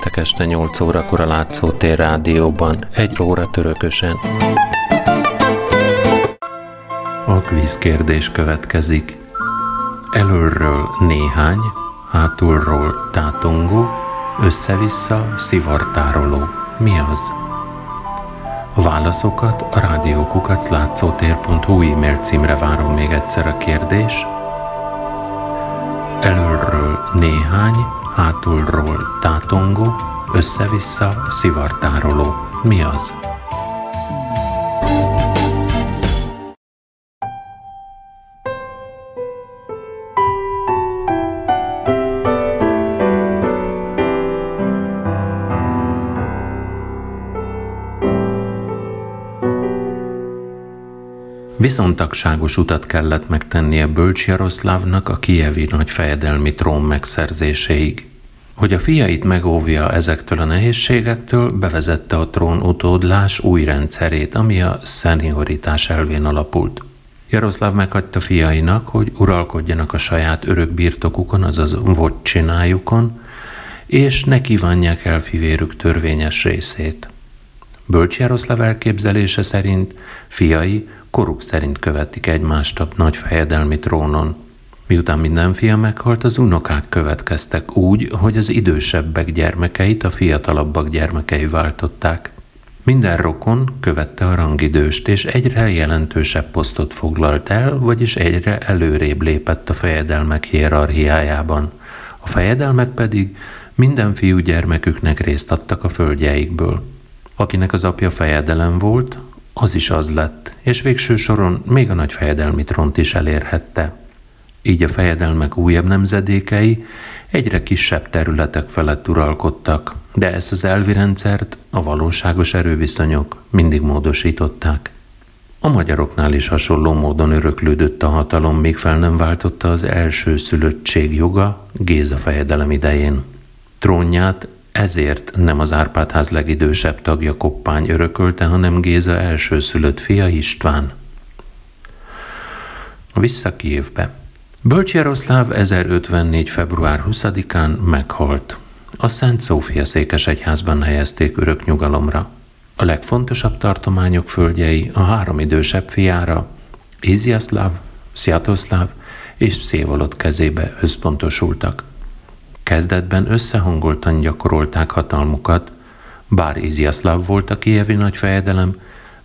Péntek este 8 órakor a Látszótér Rádióban, egy óra törökösen. A kvíz kérdés következik. Előről néhány, hátulról tátongó, össze-vissza szivartároló. Mi az? A válaszokat a rádiókukaclátszótér.hu e-mail címre várom még egyszer a kérdés. Előről néhány, hátulról tátongó, össze-vissza szivartároló. Mi az? Viszontagságos utat kellett megtennie Bölcs Jaroszlávnak a kievi nagy fejedelmi trón megszerzéséig. Hogy a fiait megóvja ezektől a nehézségektől, bevezette a trón utódlás új rendszerét, ami a szenioritás elvén alapult. Jaroszláv meghagyta fiainak, hogy uralkodjanak a saját örök birtokukon, azaz csinájukon, és ne kívánják el fivérük törvényes részét. Bölcs Jaroszláv elképzelése szerint fiai koruk szerint követik egymást a nagy fejedelmi trónon. Miután minden fia meghalt, az unokák következtek úgy, hogy az idősebbek gyermekeit a fiatalabbak gyermekei váltották. Minden rokon követte a rangidőst, és egyre jelentősebb posztot foglalt el, vagyis egyre előrébb lépett a fejedelmek hierarchiájában. A fejedelmek pedig minden fiú gyermeküknek részt adtak a földjeikből. Akinek az apja fejedelem volt, az is az lett, és végső soron még a nagy fejedelmi tront is elérhette. Így a fejedelmek újabb nemzedékei egyre kisebb területek felett uralkodtak, de ezt az elvi rendszert a valóságos erőviszonyok mindig módosították. A magyaroknál is hasonló módon öröklődött a hatalom, még fel nem váltotta az első szülöttség joga Géza fejedelem idején. Trónját ezért nem az Árpádház legidősebb tagja Koppány örökölte, hanem Géza elsőszülött fia István. Vissza Kijévbe. Bölcs Jaroszláv 1054. február 20-án meghalt. A Szent Szófia székesegyházban helyezték örök nyugalomra. A legfontosabb tartományok földjei a három idősebb fiára, Iziaszláv, Sziatoszláv és Szévolod kezébe összpontosultak. Kezdetben összehangoltan gyakorolták hatalmukat, bár Iziaszláv volt a kievi nagyfejedelem,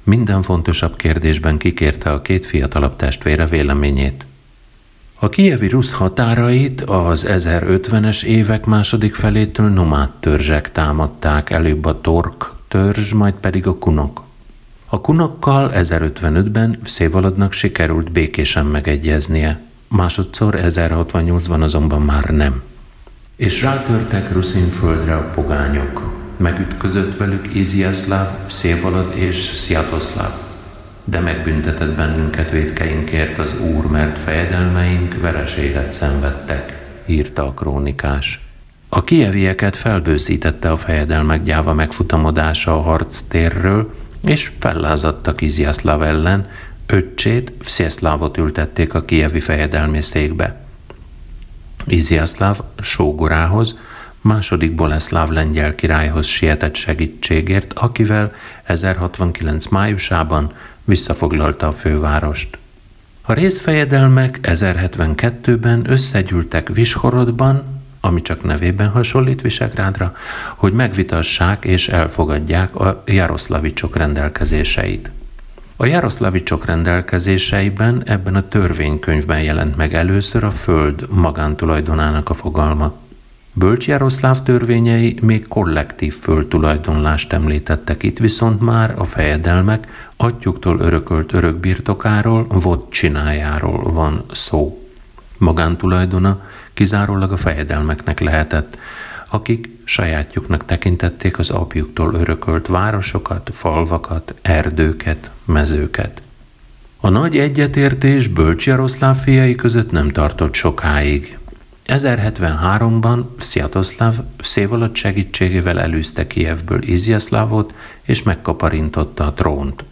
minden fontosabb kérdésben kikérte a két fiatalabb testvére véleményét. A kievi rusz határait az 1050-es évek második felétől nomád törzsek támadták, előbb a tork törzs, majd pedig a kunok. A kunokkal 1055-ben Szévaladnak sikerült békésen megegyeznie, másodszor 1068-ban azonban már nem. És rátörtek Ruszinföldre a pogányok. Megütközött velük Iziaszláv, Szévalad és Sziatoszláv. De megbüntetett bennünket védkeinkért az Úr, mert fejedelmeink vereséget szenvedtek, írta a krónikás. A kievieket felbőszítette a fejedelmek gyáva megfutamodása a harctérről, és fellázadtak Iziaszláv ellen, öccsét, Vszieszlávot ültették a kievi fejedelmi székbe. Iziaszláv sógorához, második Boleszláv lengyel királyhoz sietett segítségért, akivel 1069 májusában visszafoglalta a fővárost. A részfejedelmek 1072-ben összegyűltek Vishorodban, ami csak nevében hasonlít Visegrádra, hogy megvitassák és elfogadják a jaroszlavicsok rendelkezéseit. A Jaroszlavicsok rendelkezéseiben ebben a törvénykönyvben jelent meg először a föld magántulajdonának a fogalma. Bölcs Jaroszláv törvényei még kollektív földtulajdonlást említettek itt, viszont már a fejedelmek atyuktól örökölt örökbirtokáról, csinájáról van szó. Magántulajdona kizárólag a fejedelmeknek lehetett, akik sajátjuknak tekintették az apjuktól örökölt városokat, falvakat, erdőket, mezőket. A nagy egyetértés Bölcs Jaroszláv fiai között nem tartott sokáig. 1073-ban Sziatoszláv Szévalad segítségével elűzte Kijevből Izjaszlávot és megkaparintotta a trónt.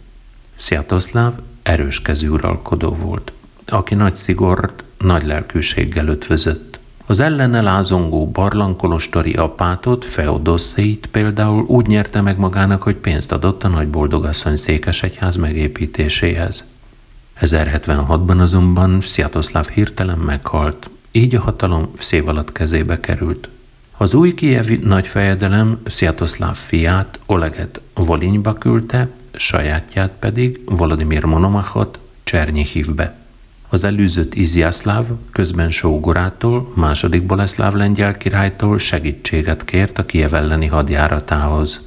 Sziatoszláv erős kezű uralkodó volt, aki nagy szigort, nagy lelkűséggel ötvözött. Az ellene lázongó barlankolostori apátot, Feodosszeit például úgy nyerte meg magának, hogy pénzt adott a nagyboldogasszony székesegyház megépítéséhez. 1076-ban azonban Sziatoszláv hirtelen meghalt, így a hatalom Szévalat kezébe került. Az új kievi nagyfejedelem Sziatoszláv fiát, Oleget Volinyba küldte, sajátját pedig, Volodymyr Monomachot, Csernyihivbe. Az előzött Iziaszláv közben Sógorától, második Boleszláv lengyel királytól segítséget kért a Kiev elleni hadjáratához.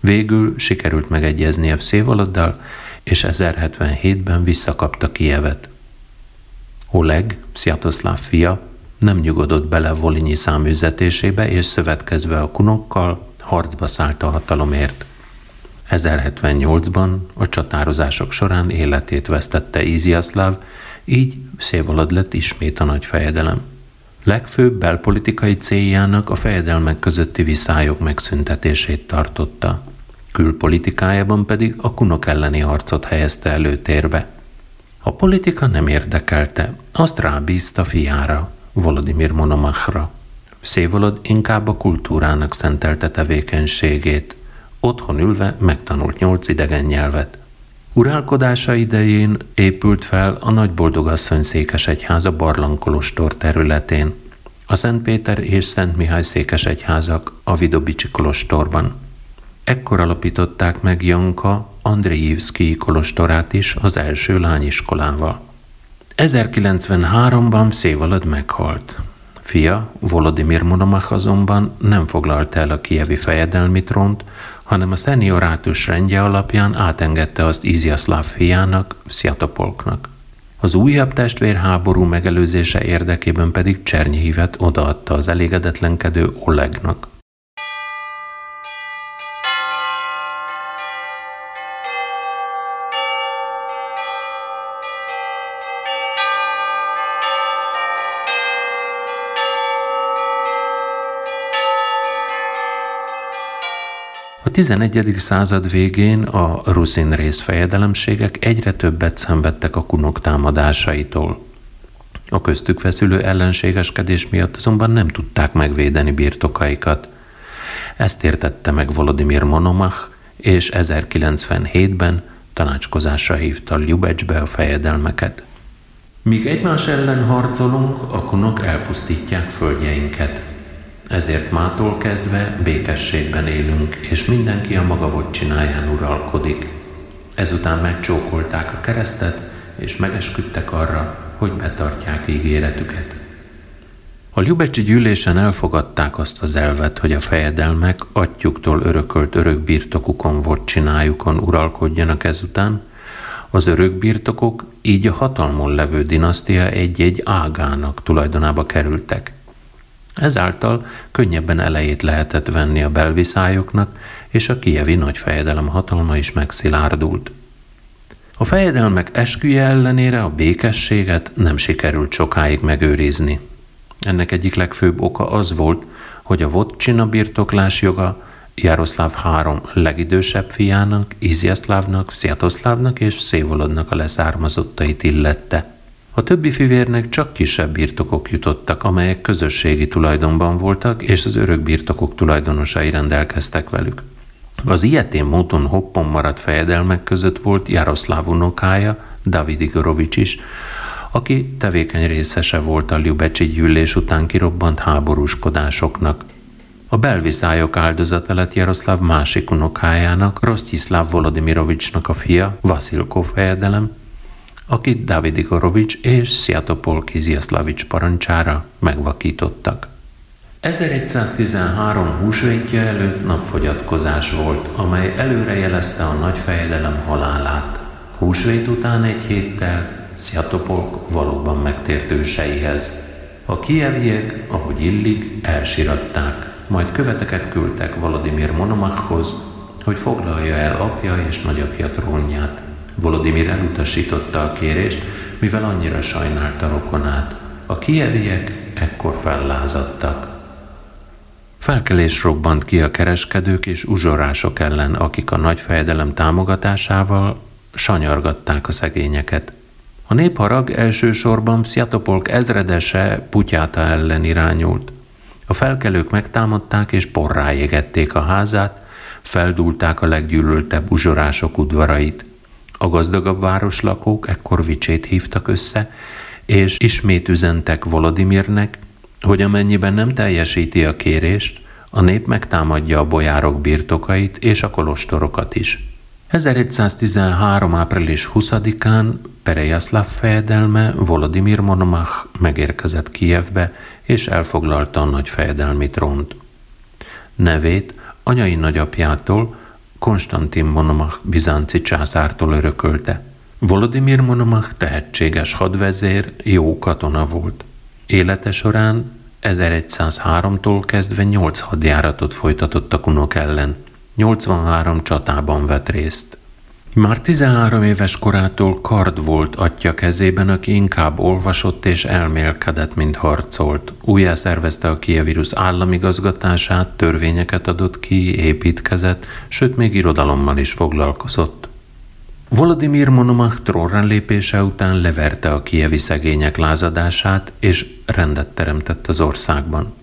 Végül sikerült megegyezni Szévoloddal, és 1077-ben visszakapta Kievet. Oleg, Sziatoszláv fia, nem nyugodott bele Volinyi száműzetésébe, és szövetkezve a kunokkal harcba szállt a hatalomért. 1078-ban a csatározások során életét vesztette Iziaszláv, így Szévalad lett ismét a nagy fejedelem. Legfőbb belpolitikai céljának a fejedelmek közötti viszályok megszüntetését tartotta. Külpolitikájában pedig a kunok elleni harcot helyezte előtérbe. A politika nem érdekelte, azt rábízta fiára, Volodymyr Monomachra. Szévolod inkább a kultúrának szentelte tevékenységét. Otthon ülve megtanult nyolc idegen nyelvet. Urálkodása idején épült fel a Nagyboldogasszony székesegyháza Barlangkolostor területén, a Szent Péter és Szent Mihály székesegyházak a Vidobicsi kolostorban. Ekkor alapították meg Janka Andrejivszki kolostorát is az első lányiskolával. 1093-ban Szévalad meghalt. Fia, Volodymyr Monomach azonban nem foglalta el a kievi fejedelmi trónt, hanem a szeniorátus rendje alapján átengedte azt Iziaszláv fiának, Sziatopolknak. Az újabb testvérháború megelőzése érdekében pedig Csernyihivet odaadta az elégedetlenkedő Olegnak. 11. század végén a ruszin részfejedelemségek egyre többet szenvedtek a kunok támadásaitól. A köztük feszülő ellenségeskedés miatt azonban nem tudták megvédeni birtokaikat. Ezt értette meg Volodymyr Monomach, és 1097-ben tanácskozásra hívta Ljubecsbe a fejedelmeket. Míg egymás ellen harcolunk, a kunok elpusztítják földjeinket, ezért mától kezdve békességben élünk, és mindenki a maga csináján uralkodik. Ezután megcsókolták a keresztet, és megesküdtek arra, hogy betartják ígéretüket. A Ljubecsi gyűlésen elfogadták azt az elvet, hogy a fejedelmek atyuktól örökölt örökbirtokukon csinájukon uralkodjanak ezután, az örökbirtokok így a hatalmon levő dinasztia egy-egy ágának tulajdonába kerültek – Ezáltal könnyebben elejét lehetett venni a belviszályoknak, és a kievi nagyfejedelem hatalma is megszilárdult. A fejedelmek esküje ellenére a békességet nem sikerült sokáig megőrizni. Ennek egyik legfőbb oka az volt, hogy a Vodcsina birtoklás joga Jaroszláv három legidősebb fiának, Izjaszlávnak, Sziatoszlávnak és Szévolodnak a leszármazottait illette – a többi fivérnek csak kisebb birtokok jutottak, amelyek közösségi tulajdonban voltak, és az örök birtokok tulajdonosai rendelkeztek velük. Az ilyetén módon hoppon maradt fejedelmek között volt Jaroszláv unokája, David Igorovics is, aki tevékeny részese volt a Ljubecsi gyűlés után kirobbant háborúskodásoknak. A belviszályok áldozata lett Jaroszláv másik unokájának, Rosztyiszláv Volodimirovicsnak a fia, Vasilkó fejedelem, akit David Igorovics és Sziatopol Kiziaszlavics parancsára megvakítottak. 1113 húsvétje előtt napfogyatkozás volt, amely előrejelezte a nagyfejedelem halálát. Húsvét után egy héttel Sziatopolk valóban megtért őseihez. A kieviek, ahogy illik, elsiratták, majd követeket küldtek Vladimir Monomachhoz, hogy foglalja el apja és nagyapja trónját. Volodymyr elutasította a kérést, mivel annyira sajnálta rokonát. A kieviek ekkor fellázadtak. Felkelés robbant ki a kereskedők és uzsorások ellen, akik a nagy fejedelem támogatásával sanyargatták a szegényeket. A népharag elsősorban Sziatopolk ezredese Putyáta ellen irányult. A felkelők megtámadták és porrá égették a házát, feldulták a leggyűlöltebb uzsorások udvarait. A gazdagabb városlakók ekkor Vicsét hívtak össze, és ismét üzentek Volodimirnek, hogy amennyiben nem teljesíti a kérést, a nép megtámadja a bojárok birtokait és a kolostorokat is. 1113. április 20-án Perejaszláv fejedelme Volodymyr Monomach megérkezett Kijevbe és elfoglalta a nagy fejedelmi trónt. Nevét anyai nagyapjától, Konstantin Monomach bizánci császártól örökölte. Volodymyr Monomach tehetséges hadvezér, jó katona volt. Élete során 1103-tól kezdve 8 hadjáratot a kunok ellen. 83 csatában vett részt. Már 13 éves korától kard volt atya kezében, aki inkább olvasott és elmélkedett, mint harcolt. Újjá szervezte a Kievirus államigazgatását, törvényeket adott ki, építkezett, sőt még irodalommal is foglalkozott. Volodymyr Monomach trónra lépése után leverte a kievi szegények lázadását, és rendet teremtett az országban.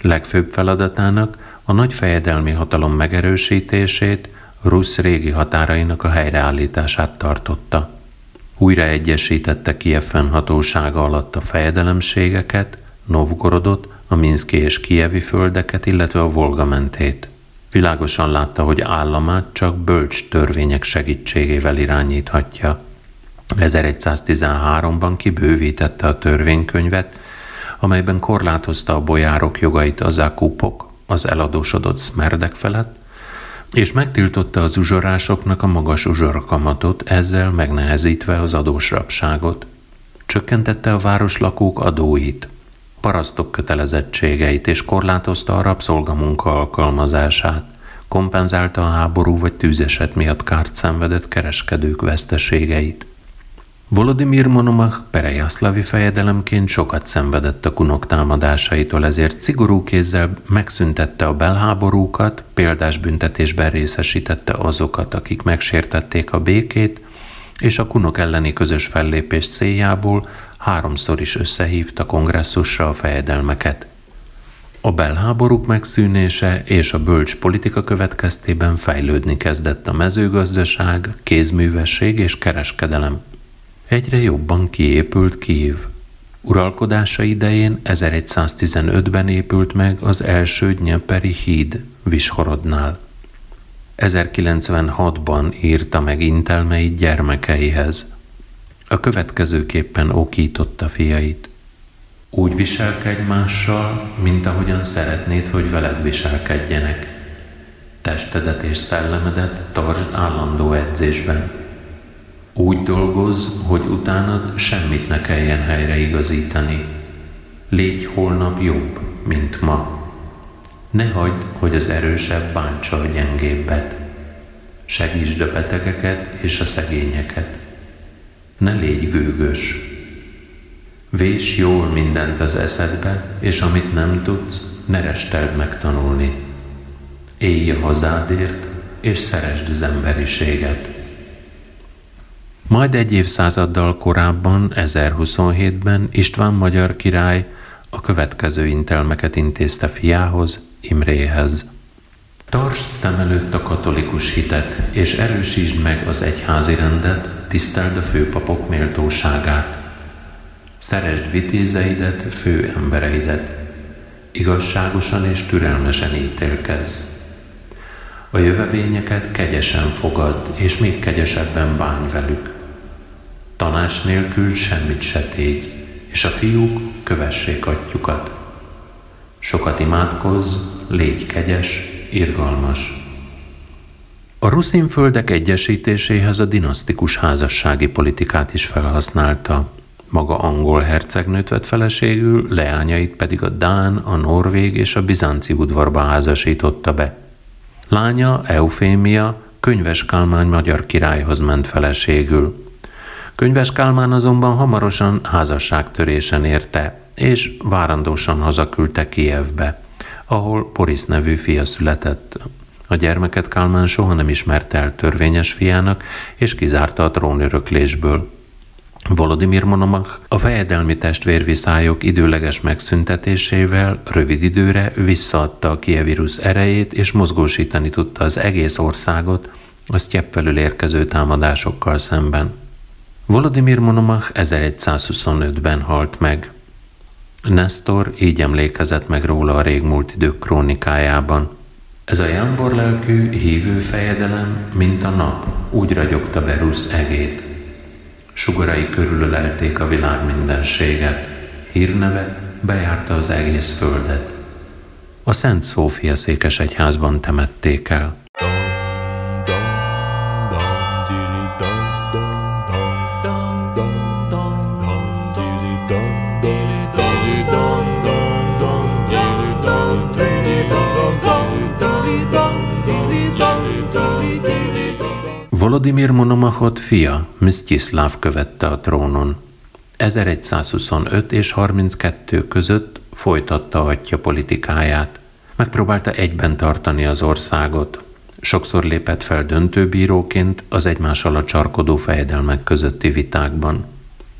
Legfőbb feladatának a nagy fejedelmi hatalom megerősítését, Rusz régi határainak a helyreállítását tartotta. Újra egyesítette Kiev fennhatósága alatt a fejedelemségeket, Novgorodot, a Minszki és Kievi földeket, illetve a Volga mentét. Világosan látta, hogy államát csak bölcs törvények segítségével irányíthatja. 1113-ban kibővítette a törvénykönyvet, amelyben korlátozta a bojárok jogait az akupok, az eladósodott szmerdek felett, és megtiltotta az uzsorásoknak a magas uzsorkamatot, ezzel megnehezítve az adósrapságot. Csökkentette a városlakók adóit, parasztok kötelezettségeit és korlátozta a rabszolgamunka alkalmazását, kompenzálta a háború vagy tűzeset miatt kárt szenvedett kereskedők veszteségeit. Volodymyr Monomach perejaszlavi fejedelemként sokat szenvedett a kunok támadásaitól, ezért szigorú kézzel megszüntette a belháborúkat, példás büntetésben részesítette azokat, akik megsértették a békét, és a kunok elleni közös fellépés céljából háromszor is összehívta kongresszusra a fejedelmeket. A belháborúk megszűnése és a bölcs politika következtében fejlődni kezdett a mezőgazdaság, kézművesség és kereskedelem. Egyre jobban kiépült Kív. Uralkodása idején 1115-ben épült meg az első Dnyeperi híd Vishorodnál. 1096-ban írta meg intelmeit gyermekeihez. A következőképpen okította fiait. Úgy viselkedj mással, mint ahogyan szeretnéd, hogy veled viselkedjenek. Testedet és szellemedet tartsd állandó edzésben. Úgy dolgozz, hogy utánad semmit ne kelljen helyreigazítani. Légy holnap jobb, mint ma. Ne hagyd, hogy az erősebb bántsa a gyengébbet. Segítsd a betegeket és a szegényeket. Ne légy gőgös. Vés jól mindent az eszedbe, és amit nem tudsz, ne resteld megtanulni. Élj a hazádért, és szeresd az emberiséget. Majd egy évszázaddal korábban, 1027-ben István magyar király a következő intelmeket intézte fiához, Imréhez. Tartsd szem előtt a katolikus hitet, és erősítsd meg az egyházi rendet, tiszteld a főpapok méltóságát. Szeresd vitézeidet, fő embereidet. Igazságosan és türelmesen ítélkezz. A jövevényeket kegyesen fogad, és még kegyesebben bánj velük. Tanás nélkül semmit se tégy, és a fiúk kövessék atyukat. Sokat imádkozz, légy kegyes, irgalmas. A ruszin földek egyesítéséhez a dinasztikus házassági politikát is felhasználta. Maga angol hercegnőt vett feleségül, leányait pedig a Dán, a Norvég és a Bizánci udvarba házasította be. Lánya, Eufémia, könyves Kálmán magyar királyhoz ment feleségül. Könyves Kálmán azonban hamarosan házasságtörésen érte, és várandósan hazaküldte Kijevbe, ahol Boris nevű fia született. A gyermeket Kálmán soha nem ismerte el törvényes fiának, és kizárta a trónöröklésből. Volodymyr Monomach a fejedelmi testvérviszályok időleges megszüntetésével rövid időre visszaadta a kievírus erejét és mozgósítani tudta az egész országot a sztyepp felül érkező támadásokkal szemben. Volodymyr Monomach 1125-ben halt meg. Nestor így emlékezett meg róla a régmúlt idők krónikájában. Ez a jámbor lelkű, hívő fejedelem, mint a nap, úgy ragyogta Berusz egét. Sugarai körülölelték a világ mindenséget, hírneve bejárta az egész földet. A Szent Szófia székesegyházban temették el. Volodymyr Monomachot fia, Mstislav követte a trónon. 1125 és 32 között folytatta atya politikáját. Megpróbálta egyben tartani az országot. Sokszor lépett fel döntőbíróként az egymással a csarkodó fejedelmek közötti vitákban.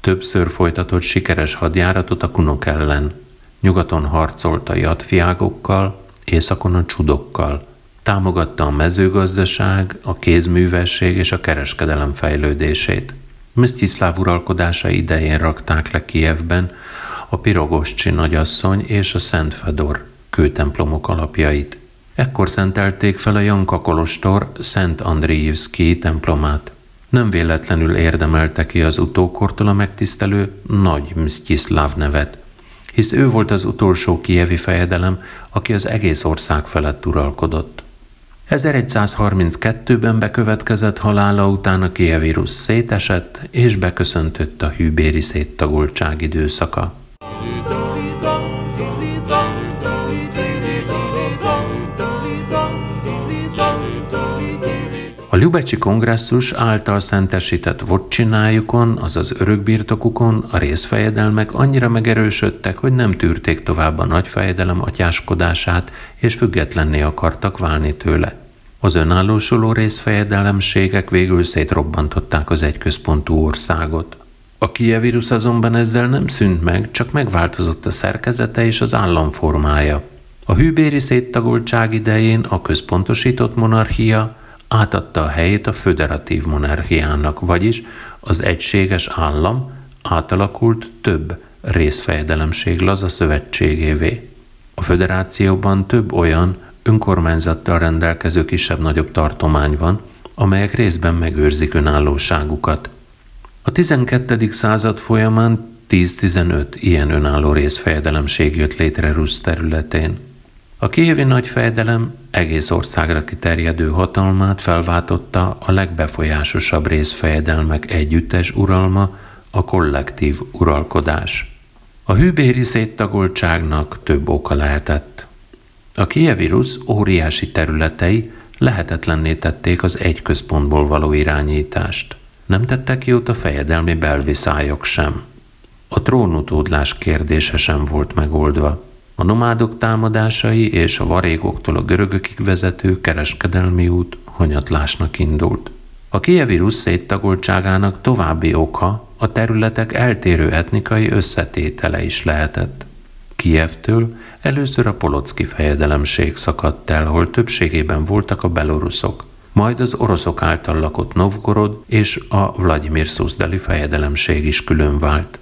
Többször folytatott sikeres hadjáratot a kunok ellen. Nyugaton harcolt a jatfiágokkal, északon a csudokkal – Támogatta a mezőgazdaság, a kézművesség és a kereskedelem fejlődését. Msztyiszláv uralkodása idején rakták le Kijevben a Pirogoscsi nagyasszony és a Szent Fedor kőtemplomok alapjait. Ekkor szentelték fel a Janka Kolostor Szent Andriivszki templomát. Nem véletlenül érdemelte ki az utókortól a megtisztelő Nagy Msztyiszláv nevet, hisz ő volt az utolsó kievi fejedelem, aki az egész ország felett uralkodott. 1132-ben bekövetkezett halála után a kievírus szétesett, és beköszöntött a hűbéri széttagoltság időszaka. A Ljubecsi kongresszus által szentesített vodcsinájukon, azaz örökbirtokukon a részfejedelmek annyira megerősödtek, hogy nem tűrték tovább a nagyfejedelem atyáskodását, és függetlenné akartak válni tőle. Az önállósuló részfejedelemségek végül szétrobbantották az egyközpontú országot. A kievírus azonban ezzel nem szűnt meg, csak megváltozott a szerkezete és az államformája. A hűbéri széttagoltság idején a központosított monarchia átadta a helyét a föderatív monarchiának, vagyis az egységes állam átalakult több részfejedelemség laza szövetségévé. A föderációban több olyan önkormányzattal rendelkező kisebb-nagyobb tartomány van, amelyek részben megőrzik önállóságukat. A 12. század folyamán 10-15 ilyen önálló részfejedelemség jött létre Rusz területén. A kiévi nagyfejedelem egész országra kiterjedő hatalmát felváltotta a legbefolyásosabb részfejedelmek együttes uralma, a kollektív uralkodás. A hűbéri széttagoltságnak több oka lehetett. A kievírus óriási területei lehetetlenné tették az egy központból való irányítást. Nem tettek jót a fejedelmi belviszályok sem. A trónutódlás kérdése sem volt megoldva. A nomádok támadásai és a varégoktól a görögökig vezető kereskedelmi út hanyatlásnak indult. A kievírus széttagoltságának további oka a területek eltérő etnikai összetétele is lehetett. Kijevtől először a polocki fejedelemség szakadt el, hol többségében voltak a beloruszok, majd az oroszok által lakott Novgorod és a Vladimir Szuzdali fejedelemség is külön vált.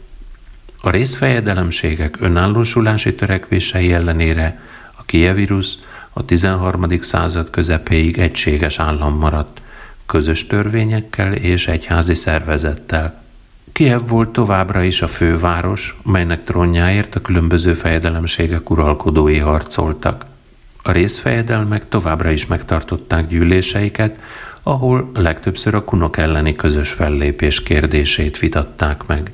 A részfejedelemségek önállósulási törekvései ellenére a Kievirus a 13. század közepéig egységes állam maradt, közös törvényekkel és egyházi szervezettel, Kiev volt továbbra is a főváros, melynek trónjáért a különböző fejedelemségek uralkodói harcoltak. A részfejedelmek továbbra is megtartották gyűléseiket, ahol legtöbbször a kunok elleni közös fellépés kérdését vitatták meg.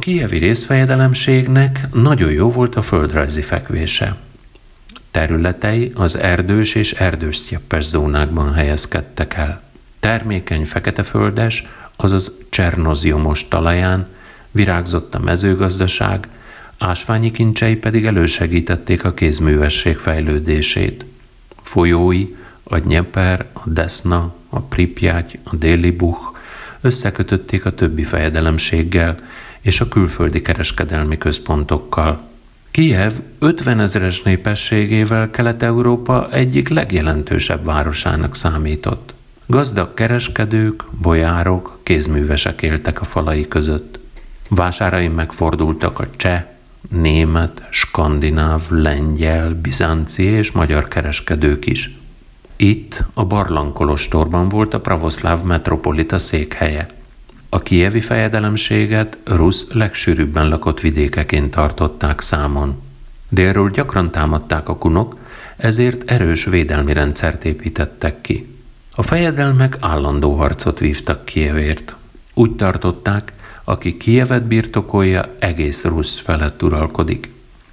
A kievi részfejedelemségnek nagyon jó volt a földrajzi fekvése. Területei az erdős és erdős sztyeppes zónákban helyezkedtek el. Termékeny feketeföldes, azaz csernoziumos talaján virágzott a mezőgazdaság, ásványi kincsei pedig elősegítették a kézművesség fejlődését. Folyói, a Dnieper, a Desna, a Pripyat, a Déli Buch összekötötték a többi fejedelemséggel és a külföldi kereskedelmi központokkal. Kijev 50 ezeres népességével Kelet-Európa egyik legjelentősebb városának számított. Gazdag kereskedők, bojárok, kézművesek éltek a falai között. Vásárai megfordultak a cseh, német, skandináv, lengyel, bizánci és magyar kereskedők is. Itt, a Barlangkolostorban volt a pravoszláv metropolita székhelye. A kievi fejedelemséget Rusz legsűrűbben lakott vidékeként tartották számon. Délről gyakran támadták a kunok, ezért erős védelmi rendszert építettek ki. A fejedelmek állandó harcot vívtak Kievért. Úgy tartották, aki Kievet birtokolja, egész Rusz felett uralkodik.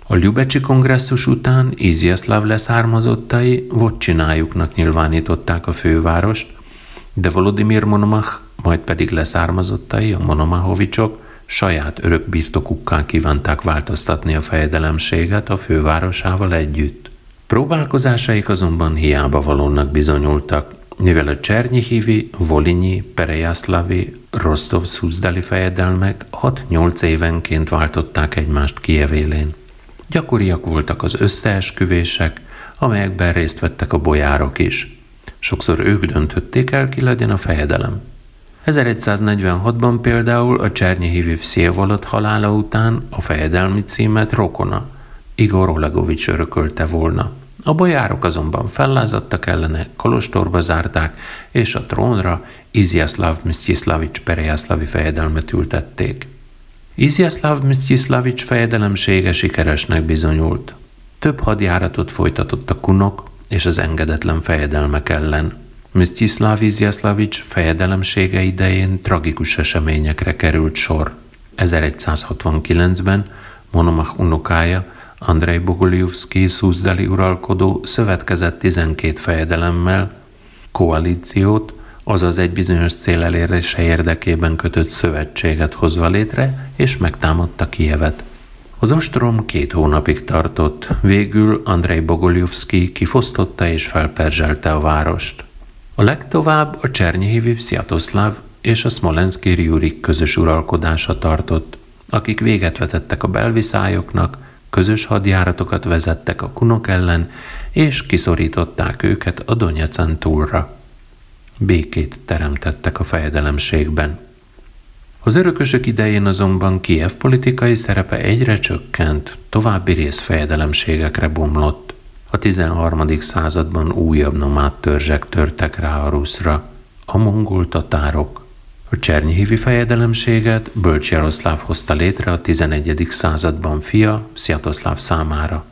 A Ljubecsi kongresszus után Iziaszláv leszármazottai vodcsinájuknak nyilvánították a fővárost, de Volodymyr Monomach, majd pedig leszármazottai, a Monomahovicsok, saját örök birtokukká kívánták változtatni a fejedelemséget a fővárosával együtt. Próbálkozásaik azonban hiába valónak bizonyultak, mivel a Csernyihivi, Volinyi, Perejaszlavi, Rostov Szuzdali fejedelmek 6-8 évenként váltották egymást Kievélén. Gyakoriak voltak az összeesküvések, amelyekben részt vettek a bojárok is. Sokszor ők döntötték el, ki legyen a fejedelem. 1146-ban például a Csernyihivi Vszievolod halála után a fejedelmi címet rokona, Igor Olegovics örökölte volna. A bojárok azonban fellázadtak ellene, kolostorba zárták, és a trónra Iziaszláv Msztyiszlavics Perejaszlavi fejedelmet ültették. Iziaszláv Msztyiszlavics fejedelemsége sikeresnek bizonyult. Több hadjáratot folytatott a kunok és az engedetlen fejedelmek ellen. Msztyiszláv Iziaszlavics fejedelemsége idején tragikus eseményekre került sor. 1169-ben Monomach unokája, Andrei Bogolyovszki szuzdali uralkodó szövetkezett 12 fejedelemmel, koalíciót, azaz egy bizonyos cél elérése érdekében kötött szövetséget hozva létre, és megtámadta Kijevet. Az ostrom két hónapig tartott, végül Andrei Bogolyovszki kifosztotta és felperzselte a várost. A legtovább a Csernyihivi Sziatoszláv és a Smolenszki Ryurik közös uralkodása tartott, akik véget vetettek a belviszályoknak, közös hadjáratokat vezettek a kunok ellen, és kiszorították őket a Donyecen túlra. Békét teremtettek a fejedelemségben. Az örökösök idején azonban Kiev politikai szerepe egyre csökkent, további részfejedelemségekre bomlott. A 13. században újabb nomád törzsek törtek rá a ruszra, a mongol tatárok. A Csernyihivi fejedelemséget Bölcs Jaroszláv hozta létre a 11. században fia Sziatoszláv számára.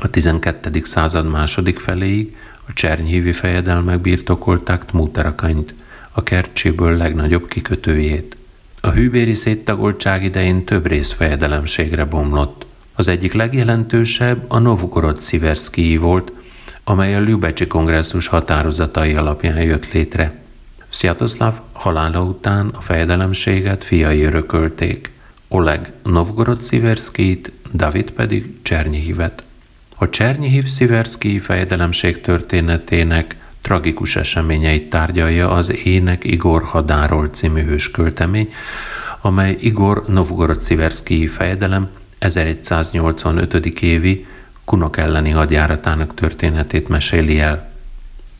A 12. század második feléig a Csernyihivi fejedelmek birtokolták Tmuterakanyt, a Kercséből legnagyobb kikötőjét. A hűbéri széttagoltság idején több rész fejedelemségre bomlott. Az egyik legjelentősebb a Novgorod Sziverszkii volt, amely a Lübecsi kongresszus határozatai alapján jött létre. Sziatoszláv halála után a fejedelemséget fiai örökölték, Oleg Novgorod Sziverszkit, David pedig Csernyihivet. A Csernyihiv Sziverszki fejedelemség történetének tragikus eseményeit tárgyalja az Ének Igor hadáról című hősköltemény, amely Igor Novgorod Sziverszki fejedelem 1185. évi kunok elleni hadjáratának történetét meséli el.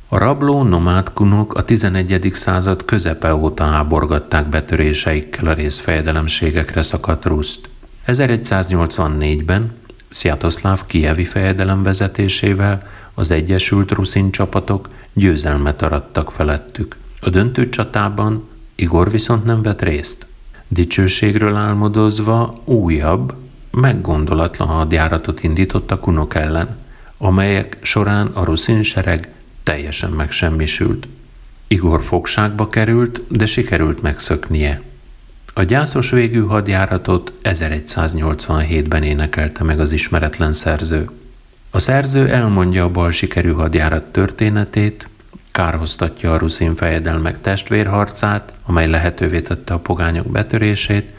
A rabló nomád kunok a 11. század közepe óta háborgatták betöréseikkel a részfejedelemségekre szakadt Ruszt. 1184-ben Sziatoszláv kievi fejedelem vezetésével az Egyesült Ruszin csapatok győzelmet arattak felettük. A döntő csatában Igor viszont nem vett részt. Dicsőségről álmodozva újabb, meggondolatlan hadjáratot indított a kunok ellen, amelyek során a ruszin sereg teljesen megsemmisült. Igor fogságba került, de sikerült megszöknie. A gyászos végű hadjáratot 1187-ben énekelte meg az ismeretlen szerző. A szerző elmondja a bal sikerű hadjárat történetét, kárhoztatja a ruszin fejedelmek testvérharcát, amely lehetővé tette a pogányok betörését,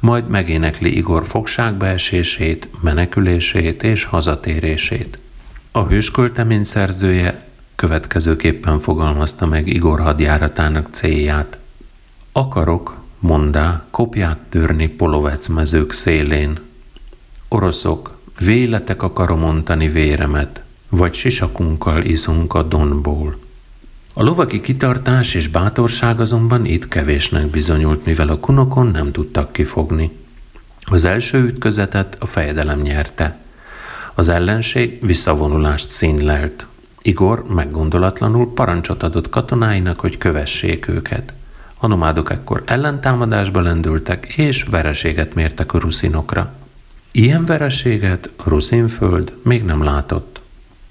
majd megénekli Igor fogságbeesését, menekülését és hazatérését. A hősköltemény szerzője következőképpen fogalmazta meg Igor hadjáratának célját. Akarok, mondá, kopját törni polovec mezők szélén. Oroszok, véletek akarom ontani véremet, vagy sisakunkkal iszunk a donból. A lovaki kitartás és bátorság azonban itt kevésnek bizonyult, mivel a kunokon nem tudtak kifogni. Az első ütközetet a fejedelem nyerte. Az ellenség visszavonulást színlelt. Igor meggondolatlanul parancsot adott katonáinak, hogy kövessék őket. A nomádok ekkor ellentámadásba lendültek, és vereséget mértek a ruszinokra. Ilyen vereséget a ruszinföld még nem látott.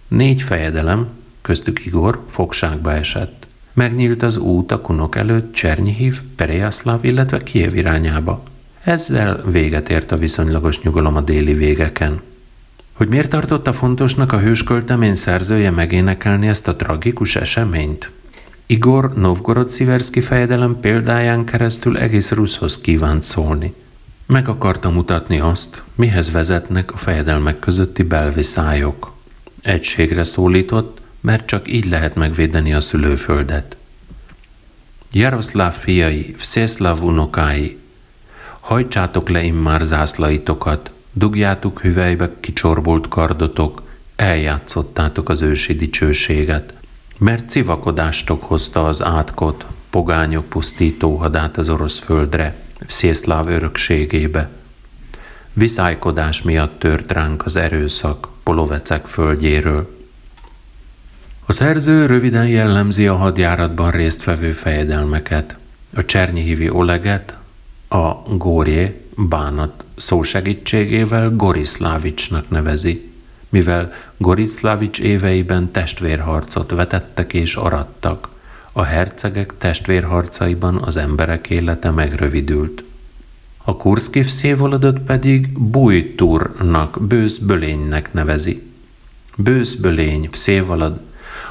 Négy fejedelem, köztük Igor fogságba esett. Megnyílt az út a kunok előtt Csernyihiv, Perejaszlav, illetve Kiev irányába. Ezzel véget ért a viszonylagos nyugalom a déli végeken. Hogy miért tartotta fontosnak a hősköltemény szerzője megénekelni ezt a tragikus eseményt? Igor Novgorod-Sziverszki fejedelem példáján keresztül egész Ruszhoz kívánt szólni. Meg akarta mutatni azt, mihez vezetnek a fejedelmek közötti belviszályok. Egységre szólított, mert csak így lehet megvédeni a szülőföldet. Jaroszláv fiai, Vszészláv unokái, hajtsátok le immár zászlaitokat, dugjátok hüvelybe kicsorbolt kardotok, eljátszottátok az ősi dicsőséget, mert civakodástok hozta az átkot, pogányok pusztító hadát az orosz földre, Vszészláv örökségébe. Viszálykodás miatt tört ránk az erőszak Polovecek földjéről. A szerző röviden jellemzi a hadjáratban résztvevő fejedelmeket. A Csernyihivi Oleget, a Górjé bánat szó segítségével Goriszlávicsnak nevezi, mivel Goriszlávics éveiben testvérharcot vetettek és arattak. A hercegek testvérharcaiban az emberek élete megrövidült. A Kurszki Szévolodot pedig Bújturnak, bőszbölénynek nevezi. Bőszbölény, Szévalad,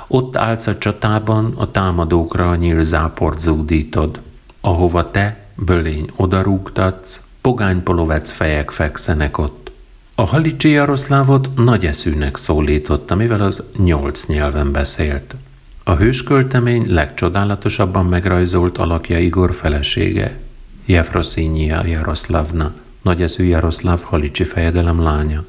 ott állsz a csatában, a támadókra a nyílzáport zúdítod, ahova te, bölény, odarúgtatsz, pogánypolovec fejek fekszenek ott. A halicsi Jaroszlávot nagy eszűnek szólította, mivel az nyolc nyelven beszélt. A hősköltemény legcsodálatosabban megrajzolt alakja Igor felesége, Jefroszinyia Jaroszlavna, nagyeszű Jaroszláv halicsi fejedelem lánya.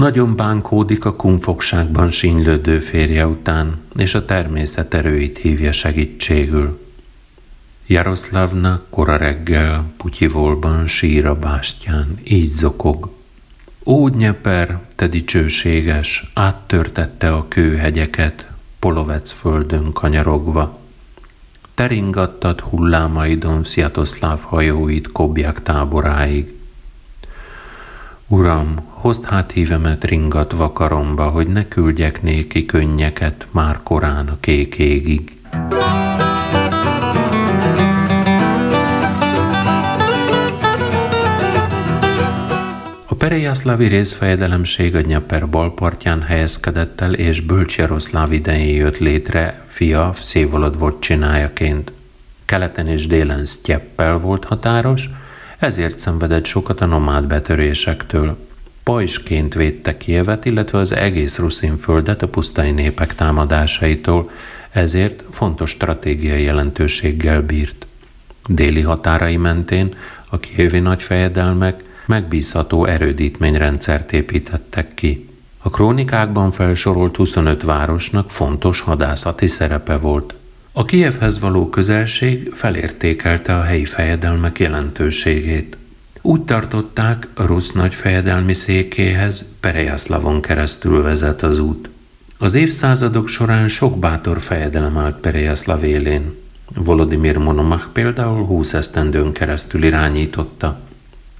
Nagyon bánkódik a kumfogságban sínylődő férje után, és a természet erőit hívja segítségül. Jaroszlavna kora reggel Putyivolban sír a bástyán, így zokog. Ó, Nyeper, te dicsőséges, áttörtette a kőhegyeket, Polovec földön kanyarogva. Teringattad hullámaidon Sziatoszláv hajóit Kobják táboráig. Uram, hozd hát hívemet ringatva karomba, hogy ne küldjek néki könnyeket már korán a kék égig. A Perejászlávi részfejedelemség a Nyeper balpartján helyezkedett el, és Bölcs Jaroszláv idején jött létre fia Szévolod volt csinájaként. Keleten és délen Sztyeppel volt határos, ezért szenvedett sokat a nomád betörésektől. Pajsként védte Kievet, illetve az egész ruszin földet a pusztai népek támadásaitól, ezért fontos stratégiai jelentőséggel bírt. Déli határai mentén a kievi nagyfejedelmek megbízható erődítményrendszert építettek ki. A krónikákban felsorolt 25 városnak fontos hadászati szerepe volt. A Kievhez való közelség felértékelte a helyi fejedelmek jelentőségét. Úgy tartották, a rusz nagyfejedelmi székéhez Perejaszlavon keresztül vezet az út. Az évszázadok során sok bátor fejedelem állt Perejaszlav élén. Volodymyr Monomach például húsz esztendőn keresztül irányította.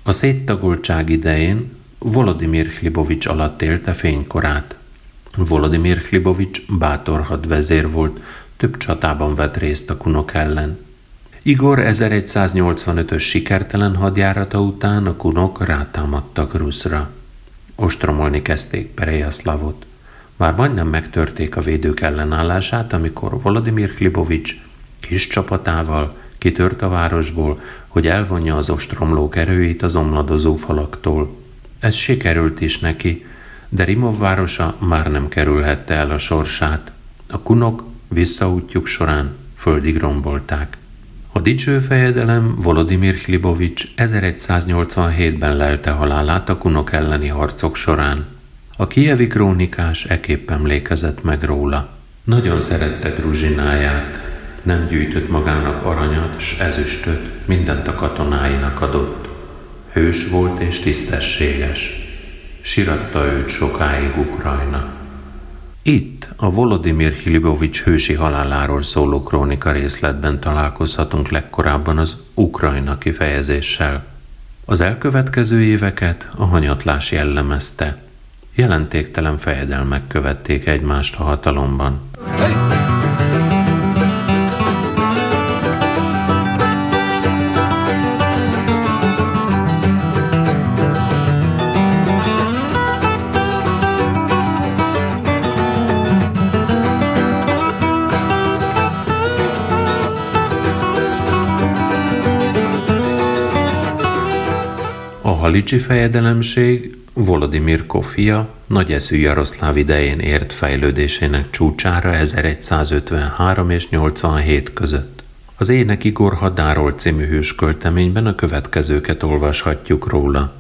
A széttagoltság idején Volodymyr Hlibovics alatt élte fénykorát. Volodymyr Hlibovics bátor hadvezér volt, több csatában vett részt a kunok ellen. Igor 1185-ös sikertelen hadjárata után a kunok rátámadtak Ruszra. Ostromolni kezdték Perejaszlavot. Már majdnem megtörték a védők ellenállását, amikor Volodymyr Klibovics kis csapatával kitört a városból, hogy elvonja az ostromlók erőit az omladozó falaktól. Ez sikerült is neki, de Rimov városa már nem kerülhette el a sorsát. A kunok visszaútjuk során földig rombolták. A dicső fejedelem Volodymyr Hlibovics 1187-ben lelte halálát a kunok elleni harcok során. A kievi krónikás eképp emlékezett meg róla. Nagyon szerette Gruzsináját, nem gyűjtött magának aranyat s ezüstöt, mindent a katonáinak adott. Hős volt és tisztességes. Siratta őt sokáig Ukrajna. Itt a Volodymyr Hilibovics hősi haláláról szóló krónika részletben találkozhatunk legkorábban az Ukrajna kifejezéssel. Az elkövetkező éveket a hanyatlás jellemezte. Jelentéktelen fejedelmek követték egymást a hatalomban. Hey! Halicsi fejedelemség Volodymyr Kofia eszű Jaroszláv idején ért fejlődésének csúcsára 1153 és 87 között. Az Ének Igor Hadáról című hőskölteményben a következőket olvashatjuk róla.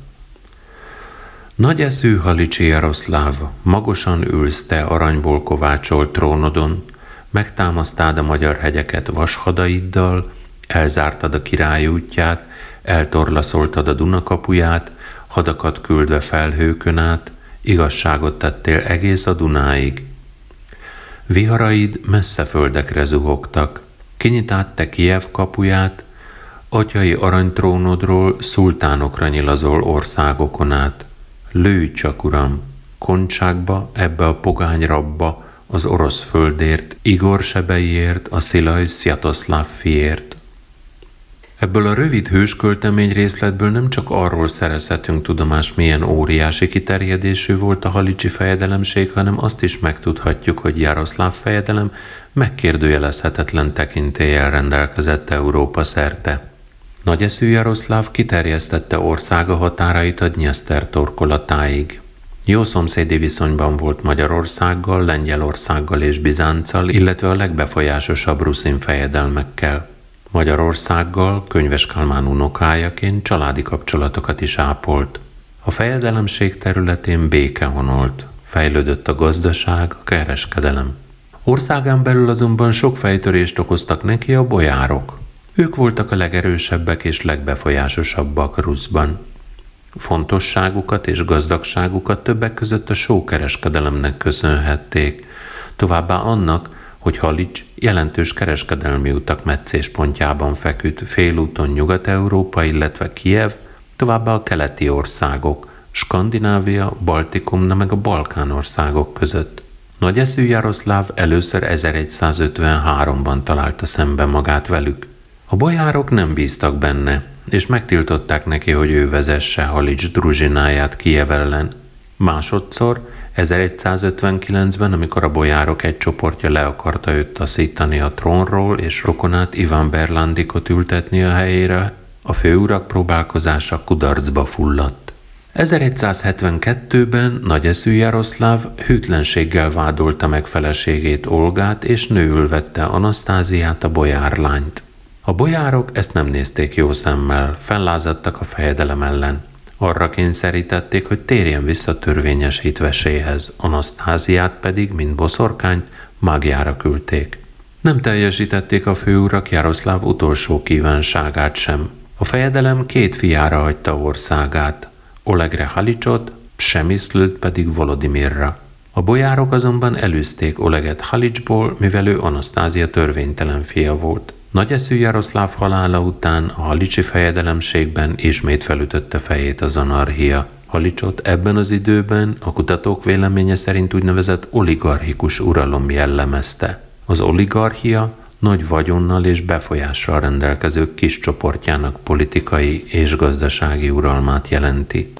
Nagy eszű Halicsi Jaroszláv, magosan ülsz te aranyból kovácsolt trónodon, megtámasztád a magyar hegyeket vashadaiddal, elzártad a király útját, eltorlaszoltad a Duna kapuját, hadakat küldve felhőkön át, igazságot tettél egész a Dunáig. Viharaid messze földekre zuhogtak, kinyitád te Kiev kapuját, atyai aranytrónodról szultánokra nyilazol országokon át. Lőj csak, uram, koncságba, ebbe a pogány rabba, az orosz földért, Igor sebeiért, a Szilaj Sziatoszláv fiért. Ebből a rövid hősköltemény részletből nem csak arról szerezhetünk tudomást, milyen óriási kiterjedésű volt a halicsi fejedelemség, hanem azt is megtudhatjuk, hogy Jaroszláv fejedelem megkérdőjelezhetetlen tekintéllyel rendelkezett Európa szerte. Nagyeszű Jaroszláv kiterjesztette országa határait a Dnyeszter torkolatáig. Jó szomszédi viszonyban volt Magyarországgal, Lengyelországgal és Bizánccal, illetve a legbefolyásosabb ruszin fejedelmekkel. Magyarországgal könyves Kalmán unokájaként családi kapcsolatokat is ápolt. A fejedelemség területén béke honolt, fejlődött a gazdaság, a kereskedelem. Országán belül azonban sok fejtörést okoztak neki a bolyárok. Ők voltak a legerősebbek és legbefolyásosabbak Ruszban. Fontosságukat és gazdagságukat többek között a sókereskedelemnek köszönhették, továbbá annak, hogy Halics jelentős kereskedelmi utak meccéspontjában feküdt félúton Nyugat-Európa, illetve Kiev, továbbá a keleti országok, Skandinávia, Baltikum, meg a Balkán országok között. Nagy eszű Jaroszláv először 1153-ban találta szembe magát velük. A bojárok nem bíztak benne, és megtiltották neki, hogy ő vezesse Halics druzsináját Kiev ellen. Másodszor 1159-ben, amikor a bojárok egy csoportja le akarta őt taszítani a trónról, és rokonát Iván Berlandikot ültetni a helyére, a főurak próbálkozása kudarcba fulladt. 1172-ben nagyeszű Jaroszláv hűtlenséggel vádolta meg feleségét Olgát, és nőül vette Anasztáziát, a bojárlányt. A bojárok ezt nem nézték jó szemmel, fellázadtak a fejedelem ellen. Arra kényszerítették, hogy térjen vissza törvényes hitveséhez, Anasztáziát pedig, mint boszorkányt, mágiára küldték. Nem teljesítették a főurak Jaroszláv utolsó kívánságát sem. A fejedelem két fiára hagyta országát, Olegre Halicsot, Psemiszlőt pedig Volodimirra. A bojárok azonban elűzték Oleget Halicsból, mivel ő Anasztázia törvénytelen fia volt. Nagyeszű Jaroszláv halála után a halicsi fejedelemségben ismét felütötte fejét az anarchia. Halicsot ebben az időben a kutatók véleménye szerint úgynevezett oligarchikus uralom jellemezte. Az oligarchia nagy vagyonnal és befolyással rendelkező kis csoportjának politikai és gazdasági uralmát jelenti.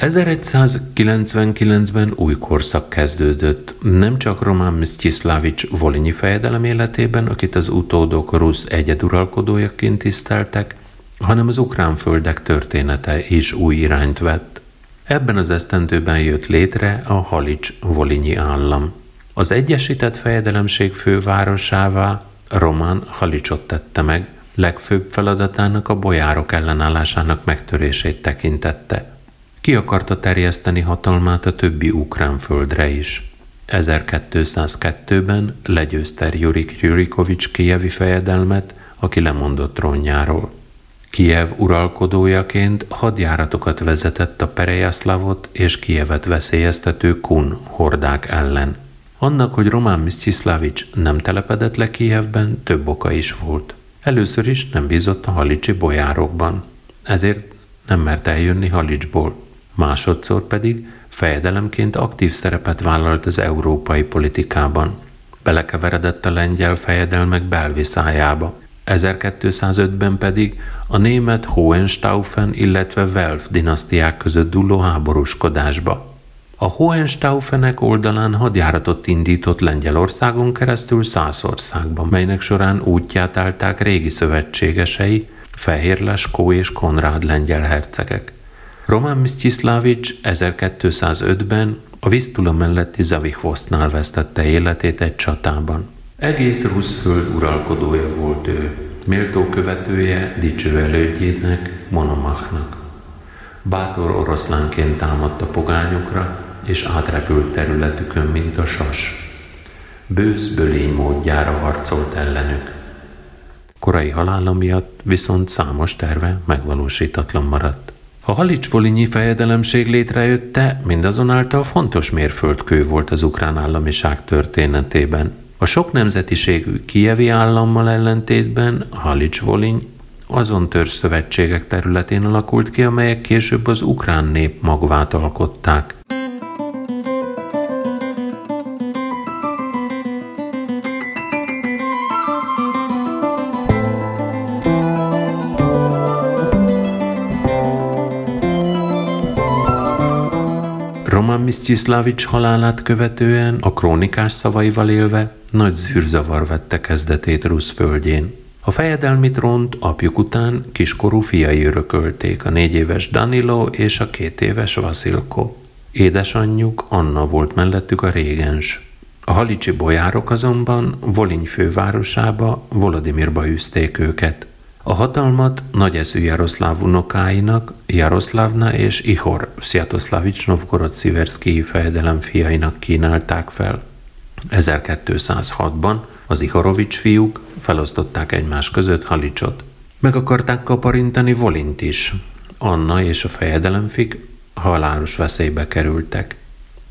1199-ben új korszak kezdődött, nem csak Román Msztyiszlávics Volinyi fejedelem életében, akit az utódok rusz egyeduralkodójaként tiszteltek, hanem az ukrán földek története is új irányt vett. Ebben az esztendőben jött létre a Halics-Volinyi állam. Az Egyesített Fejedelemség fővárosává Román Halicsot tette meg, legfőbb feladatának a bojárok ellenállásának megtörését tekintette. Ki akarta terjeszteni hatalmát a többi ukrán földre is. 1202-ben legyőzte Jurik Jurikovics kijevi fejedelmet, aki lemondott trónjáról. Kijev uralkodójaként hadjáratokat vezetett a Perejaszlavot és Kijevet veszélyeztető Kun hordák ellen. Annak, hogy Román Mszcsiszlávics nem telepedett le Kijevben, több oka is volt. Először is nem bízott a halicsi bojárokban, ezért nem mert eljönni Halicsból. Másodszor pedig fejedelemként aktív szerepet vállalt az európai politikában. Belekeveredett a lengyel fejedelmek belviszájába. 1205-ben pedig a német Hohenstaufen, illetve Welf dinasztiák között dúló háborúskodásba. A Hohenstaufenek oldalán hadjáratot indított Lengyelországon keresztül Szászországba, melynek során útját állták régi szövetségesei, Fehér Leskó és Konrád lengyel hercegek. Román Msztyiszlávics 1205-ben a Visztula melletti Zavihvosznál vesztette életét egy csatában. Egész föld uralkodója volt ő, méltó követője dicső elődjének, Monomachnak. Bátor oroszlánként támadta pogányokra, és átrepült területükön, mint a sas. Bősz bölény módjára harcolt ellenük. Korai halála miatt viszont számos terve megvalósítatlan maradt. A Halics-Volinyi fejedelemség létrejötte mindazonáltal fontos mérföldkő volt az ukrán államiság történetében. A sok nemzetiségű kievi állammal ellentétben Halics-Voliny azon törzs szövetségek területén alakult ki, amelyek később az ukrán nép magvát alkották. Msztyiszlávics halálát követően a krónikás szavaival élve nagy zűrzavar vette kezdetét Rusz földjén. A fejedelmi trónt apjuk után kiskorú fiai örökölték, a négy éves Danilo és a két éves Vasilko. Édesanyjuk Anna volt mellettük a régens. A halicsi bojárok azonban Voliny fővárosába, Volodimirba űzték őket. A hatalmat nagyeszű Jaroszláv unokáinak, Jaroszlávna és Ihor Sziatoszlávics Novgorod Sziverszkii fejedelem fiainak kínálták fel. 1206-ban az Ihorovics fiúk felosztották egymás között Halicsot. Meg akarták kaparintani Volint is. Anna és a fejedelemfik halálos veszélybe kerültek.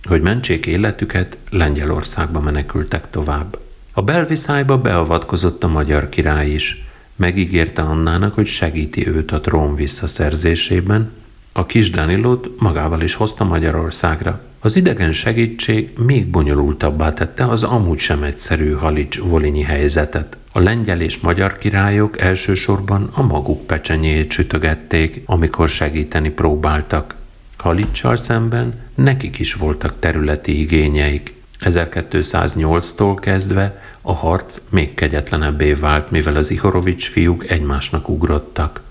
Hogy mentsék életüket, Lengyelországba menekültek tovább. A belviszályba beavatkozott a magyar király is – Megígérte Annának, hogy segíti őt a trón visszaszerzésében, a kis Danilót magával is hozta Magyarországra. Az idegen segítség még bonyolultabbá tette az amúgy sem egyszerű Halics-Volinyi helyzetet. A lengyel és magyar királyok elsősorban a maguk pecsenyét sütögették, amikor segíteni próbáltak. Halicsal szemben nekik is voltak területi igényeik. 1208-tól kezdve a harc még kegyetlenebbé vált, mivel az Ihorovics fiúk egymásnak ugrottak.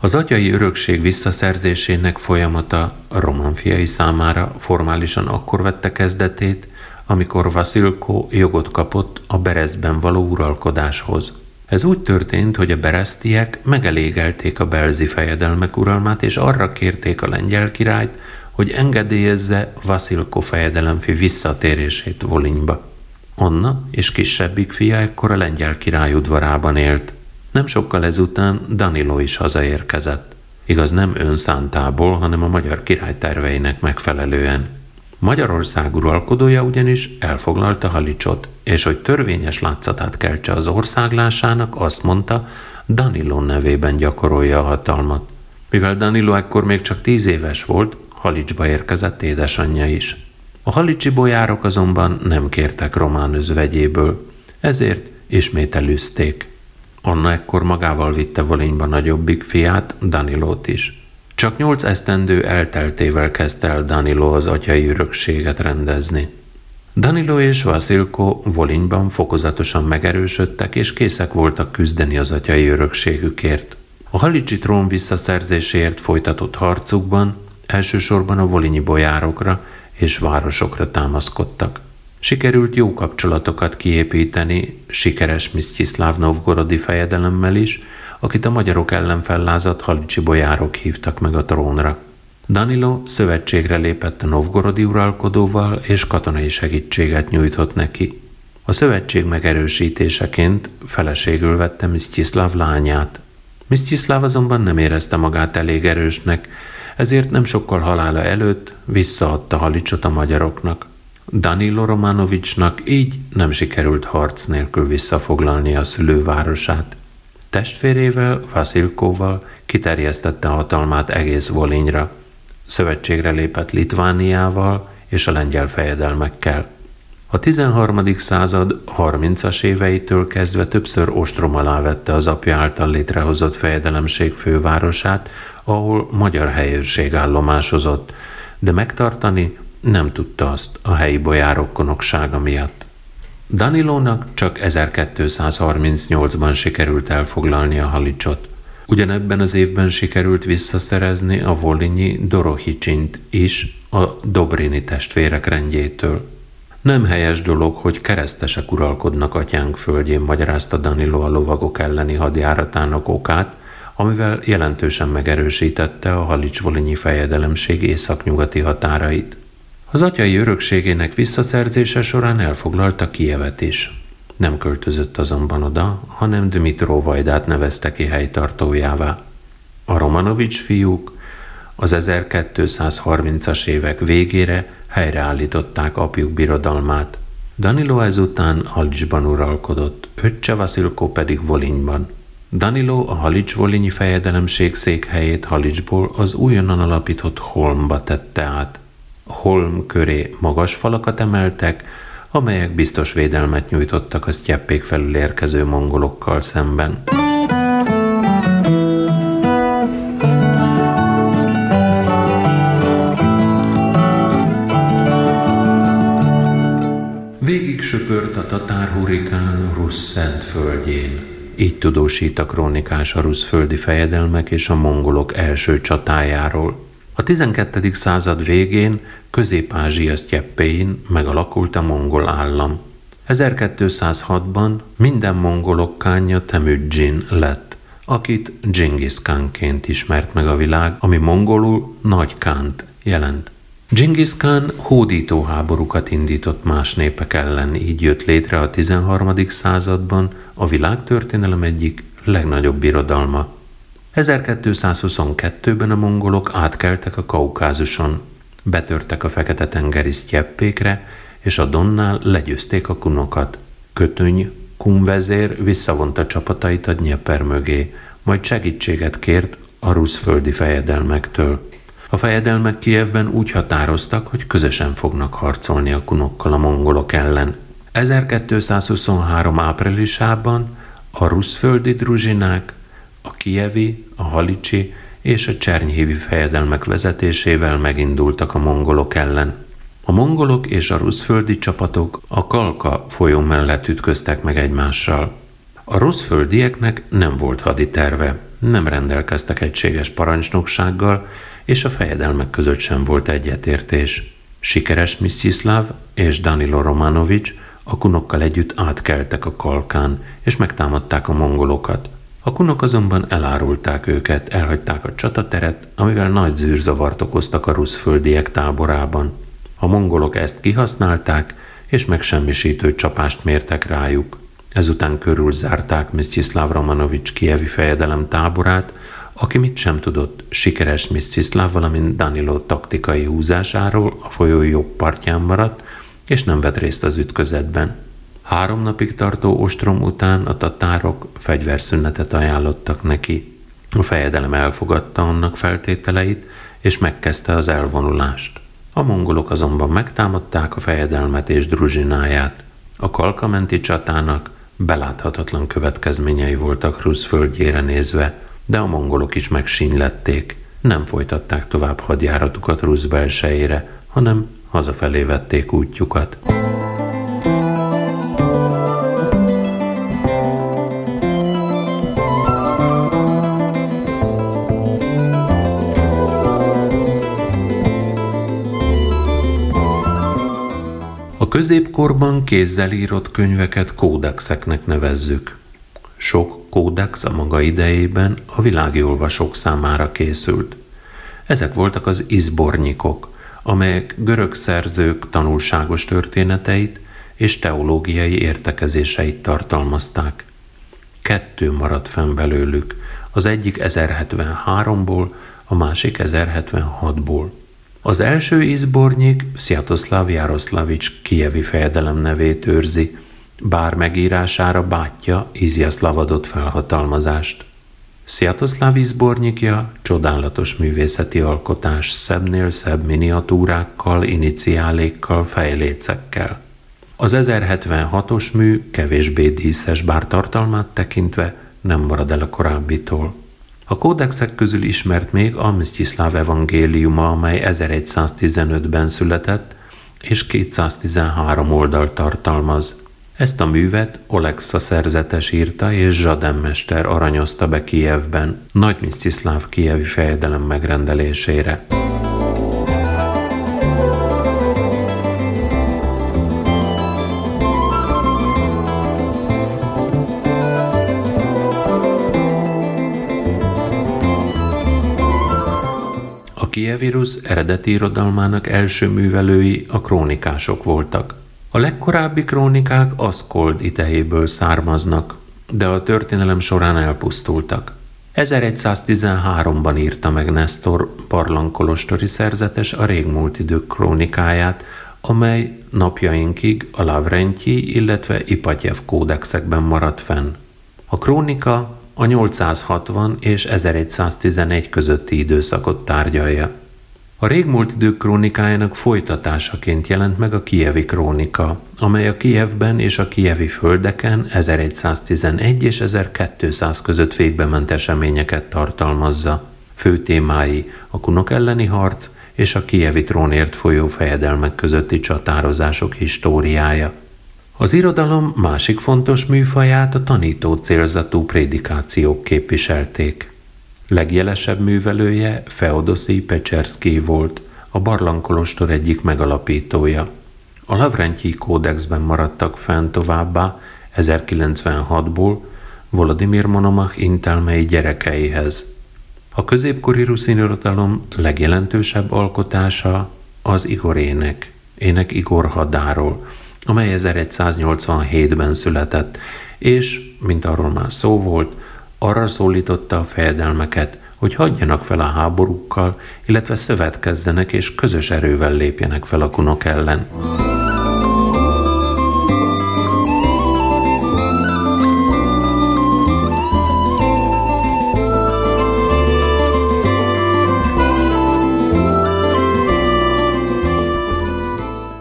Az atyai örökség visszaszerzésének folyamata a roman fiai számára formálisan akkor vette kezdetét, amikor Vasilko jogot kapott a Berezben való uralkodáshoz. Ez úgy történt, hogy a beresztiek megelégelték a belzi fejedelmek uralmát, és arra kérték a lengyel királyt, hogy engedélyezze Vasilko fejedelemfi visszatérését Volinyba. Anna és kisebbik fia ekkor a lengyel király udvarában élt. Nem sokkal ezután Danilo is hazaérkezett. Igaz nem önszántából, hanem a magyar király terveinek megfelelően. Magyarország uralkodója ugyanis elfoglalta Halicsot, és hogy törvényes látszatát keltse az országlásának, azt mondta, Danilo nevében gyakorolja a hatalmat. Mivel Danilo ekkor még csak tíz éves volt, Halicsba érkezett édesanyja is. A halicsi bolyárok azonban nem kértek román özvegyéből, ezért ismét elűzték. Anna ekkor magával vitte Volinyba nagyobbik fiát, Danilót is. Csak nyolc esztendő elteltével kezdte el Danilo az atyai örökséget rendezni. Danilo és Vasilko Volinyban fokozatosan megerősödtek, és készek voltak küzdeni az atyai örökségükért. A halicsi trón visszaszerzéséért folytatott harcukban elsősorban a volinyi bolyárokra és városokra támaszkodtak. Sikerült jó kapcsolatokat kiépíteni sikeres Msztyiszláv Novgorodi fejedelemmel is, akit a magyarok ellen fellázadt halicsi bolyárok hívtak meg a trónra. Danilo szövetségre lépett a novgorodi uralkodóval, és katonai segítséget nyújtott neki. A szövetség megerősítéseként feleségül vette Msztyiszláv lányát. Msztyiszláv azonban nem érezte magát elég erősnek, ezért nem sokkal halála előtt visszaadta Halicsot a magyaroknak. Danilo Romanovicsnak így nem sikerült harc nélkül visszafoglalni a szülővárosát. Testvérével, Vasilkóval kiterjesztette hatalmát egész Volinyra. Szövetségre lépett Litvániával és a lengyel fejedelmekkel. A 13. század 30-as éveitől kezdve többször ostrom alá vette az apja által létrehozott fejedelemség fővárosát, ahol magyar helyőrség állomásozott, de megtartani nem tudta azt a helyi bolyárok konoksága miatt. Danilónak csak 1238-ban sikerült elfoglalni a Halicsot. Ugyanebben az évben sikerült visszaszerezni a Volinyi Dorohicsint is a Dobrini testvérek rendjétől. Nem helyes dolog, hogy keresztesek uralkodnak atyánk földjén, magyarázta Danilo a lovagok elleni hadjáratának okát, amivel jelentősen megerősítette a Halics-Volinyi fejedelemség északnyugati határait. Az atyai örökségének visszaszerzése során elfoglalta Kievet is. Nem költözött azonban oda, hanem Dmitro Vajdát nevezte ki helytartójává. A Romanovics fiúk az 1230-as évek végére helyreállították apjuk birodalmát. Danilo ezután Halicsban uralkodott, öccse Vasilko pedig Volinyban. Danilo a Halics-Volinyi fejedelemség székhelyét Halicsból az újonnan alapított Holmba tette át. Holm köré magas falakat emeltek, amelyek biztos védelmet nyújtottak a sztyeppék felül érkező mongolokkal szemben. Végig söpört a tatár hurikán Rusz szent földjén. Így tudósít a krónikás a rusz földi fejedelmek és a mongolok első csatájáról. A 12. század végén Közép-Ázsia sztyeppéin megalakult a mongol állam. 1206-ban minden mongolok kánja Temüdzsin lett, akit Genghis Khanként ismert meg a világ, ami mongolul Nagy Kánt jelent. Genghis Khan hódító háborúkat indított más népek ellen, így jött létre a 13. században a világtörténelem egyik legnagyobb birodalma. 1222-ben a mongolok átkeltek a Kaukázuson, betörtek a Fekete-tengeri sztyeppékre, és a Donnál legyőzték a kunokat. Kötöny, kunvezér visszavonta csapatait a Dnyeper mögé, majd segítséget kért a ruszföldi fejedelmektől. A fejedelmek Kievben úgy határoztak, hogy közösen fognak harcolni a kunokkal a mongolok ellen. 1223 áprilisában a ruszföldi druzsinák a kievi, a halicsi és a csernyhévi fejedelmek vezetésével megindultak a mongolok ellen. A mongolok és a ruszföldi csapatok a Kalka folyó mellett ütköztek meg egymással. A ruszföldieknek nem volt haditerve, nem rendelkeztek egységes parancsnoksággal, és a fejedelmek között sem volt egyetértés. Sikeres Missziszláv és Danilo Romanovics a kunokkal együtt átkeltek a Kalkán, és megtámadták a mongolokat. A kunok azonban elárulták őket, elhagyták a csatateret, amivel nagy zűrzavart okoztak a ruszföldiek táborában. A mongolok ezt kihasználták, és megsemmisítő csapást mértek rájuk. Ezután körülzárták Msztiszláv Romanovics kievi fejedelem táborát, aki mit sem tudott sikeres Msztiszláv, valamint Danilo taktikai húzásáról a folyó jobb partján maradt, és nem vett részt az ütközetben. Három napig tartó ostrom után a tatárok fegyverszünetet ajánlottak neki. A fejedelem elfogadta annak feltételeit, és megkezdte az elvonulást. A mongolok azonban megtámadták a fejedelmet és druzsináját. A kalkamenti csatának beláthatatlan következményei voltak Rusz földjére nézve, de a mongolok is megsínylették. nem folytatták tovább hadjáratukat Rusz belsejére, hanem hazafelé vették útjukat. A középkorban kézzel írott könyveket kódexeknek nevezzük. Sok kódex a maga idejében a világi olvasók számára készült. Ezek voltak az izbornyikok, amelyek görög szerzők tanulságos történeteit és teológiai értekezéseit tartalmazták. Kettő maradt fenn belőlük, az egyik 1073-ból, a másik 1076-ból. Az első izbornyik Sziatoszláv Jaroszlavics kievi fejedelem nevét őrzi, bár megírására bátyja Iziaszlav adott felhatalmazást. Sziatoszláv izbornyikja csodálatos művészeti alkotás szebbnél szebb miniatúrákkal, iniciálékkal, fejlécekkel. Az 1076-os mű kevésbé díszes, bár tartalmát tekintve nem marad el a korábbitól. A kódexek közül ismert még a Msztyiszláv evangéliuma, amely 1115-ben született, és 213 oldal tartalmaz. Ezt a művet Olexa szerzetes írta, és Zsadem mester aranyozta be Kijevben, Nagy Msztyiszláv kijevi fejedelem megrendelésére. Kievirus eredeti irodalmának első művelői a krónikások voltak. A legkorábbi krónikák Aszkold idejéből származnak, de a történelem során elpusztultak. 1113-ban írta meg Nestor barlangkolostori szerzetes a régmúlt idők krónikáját, amely napjainkig a Lavrentyi, illetve Ipatyev kódexekben maradt fenn. A krónika a 860 és 1111 közötti időszakot tárgyalja. A régmúlt idők krónikájának folytatásaként jelent meg a Kievi krónika, amely a Kievben és a Kievi földeken 1111 és 1200 között végbement eseményeket tartalmazza. Fő témái a kunok elleni harc és a Kievi trónért folyó fejedelmek közötti csatározások históriája. Az irodalom másik fontos műfaját a tanító célzatú prédikációk képviselték. Legjelesebb művelője Feodoszi Pecserszki volt, a Barlangkolostor egyik megalapítója. A Lavrentyi kódexben maradtak fenn továbbá 1096-ból Volodymyr Monomach intelmei gyerekeihez. A középkori ruszin legjelentősebb alkotása az Igorének, ének Igor hadáról, amely 1187-ben született, és, mint arról már szó volt, arra szólította a fejedelmeket, hogy hagyjanak fel a háborúkkal, illetve szövetkezzenek és közös erővel lépjenek fel a kunok ellen.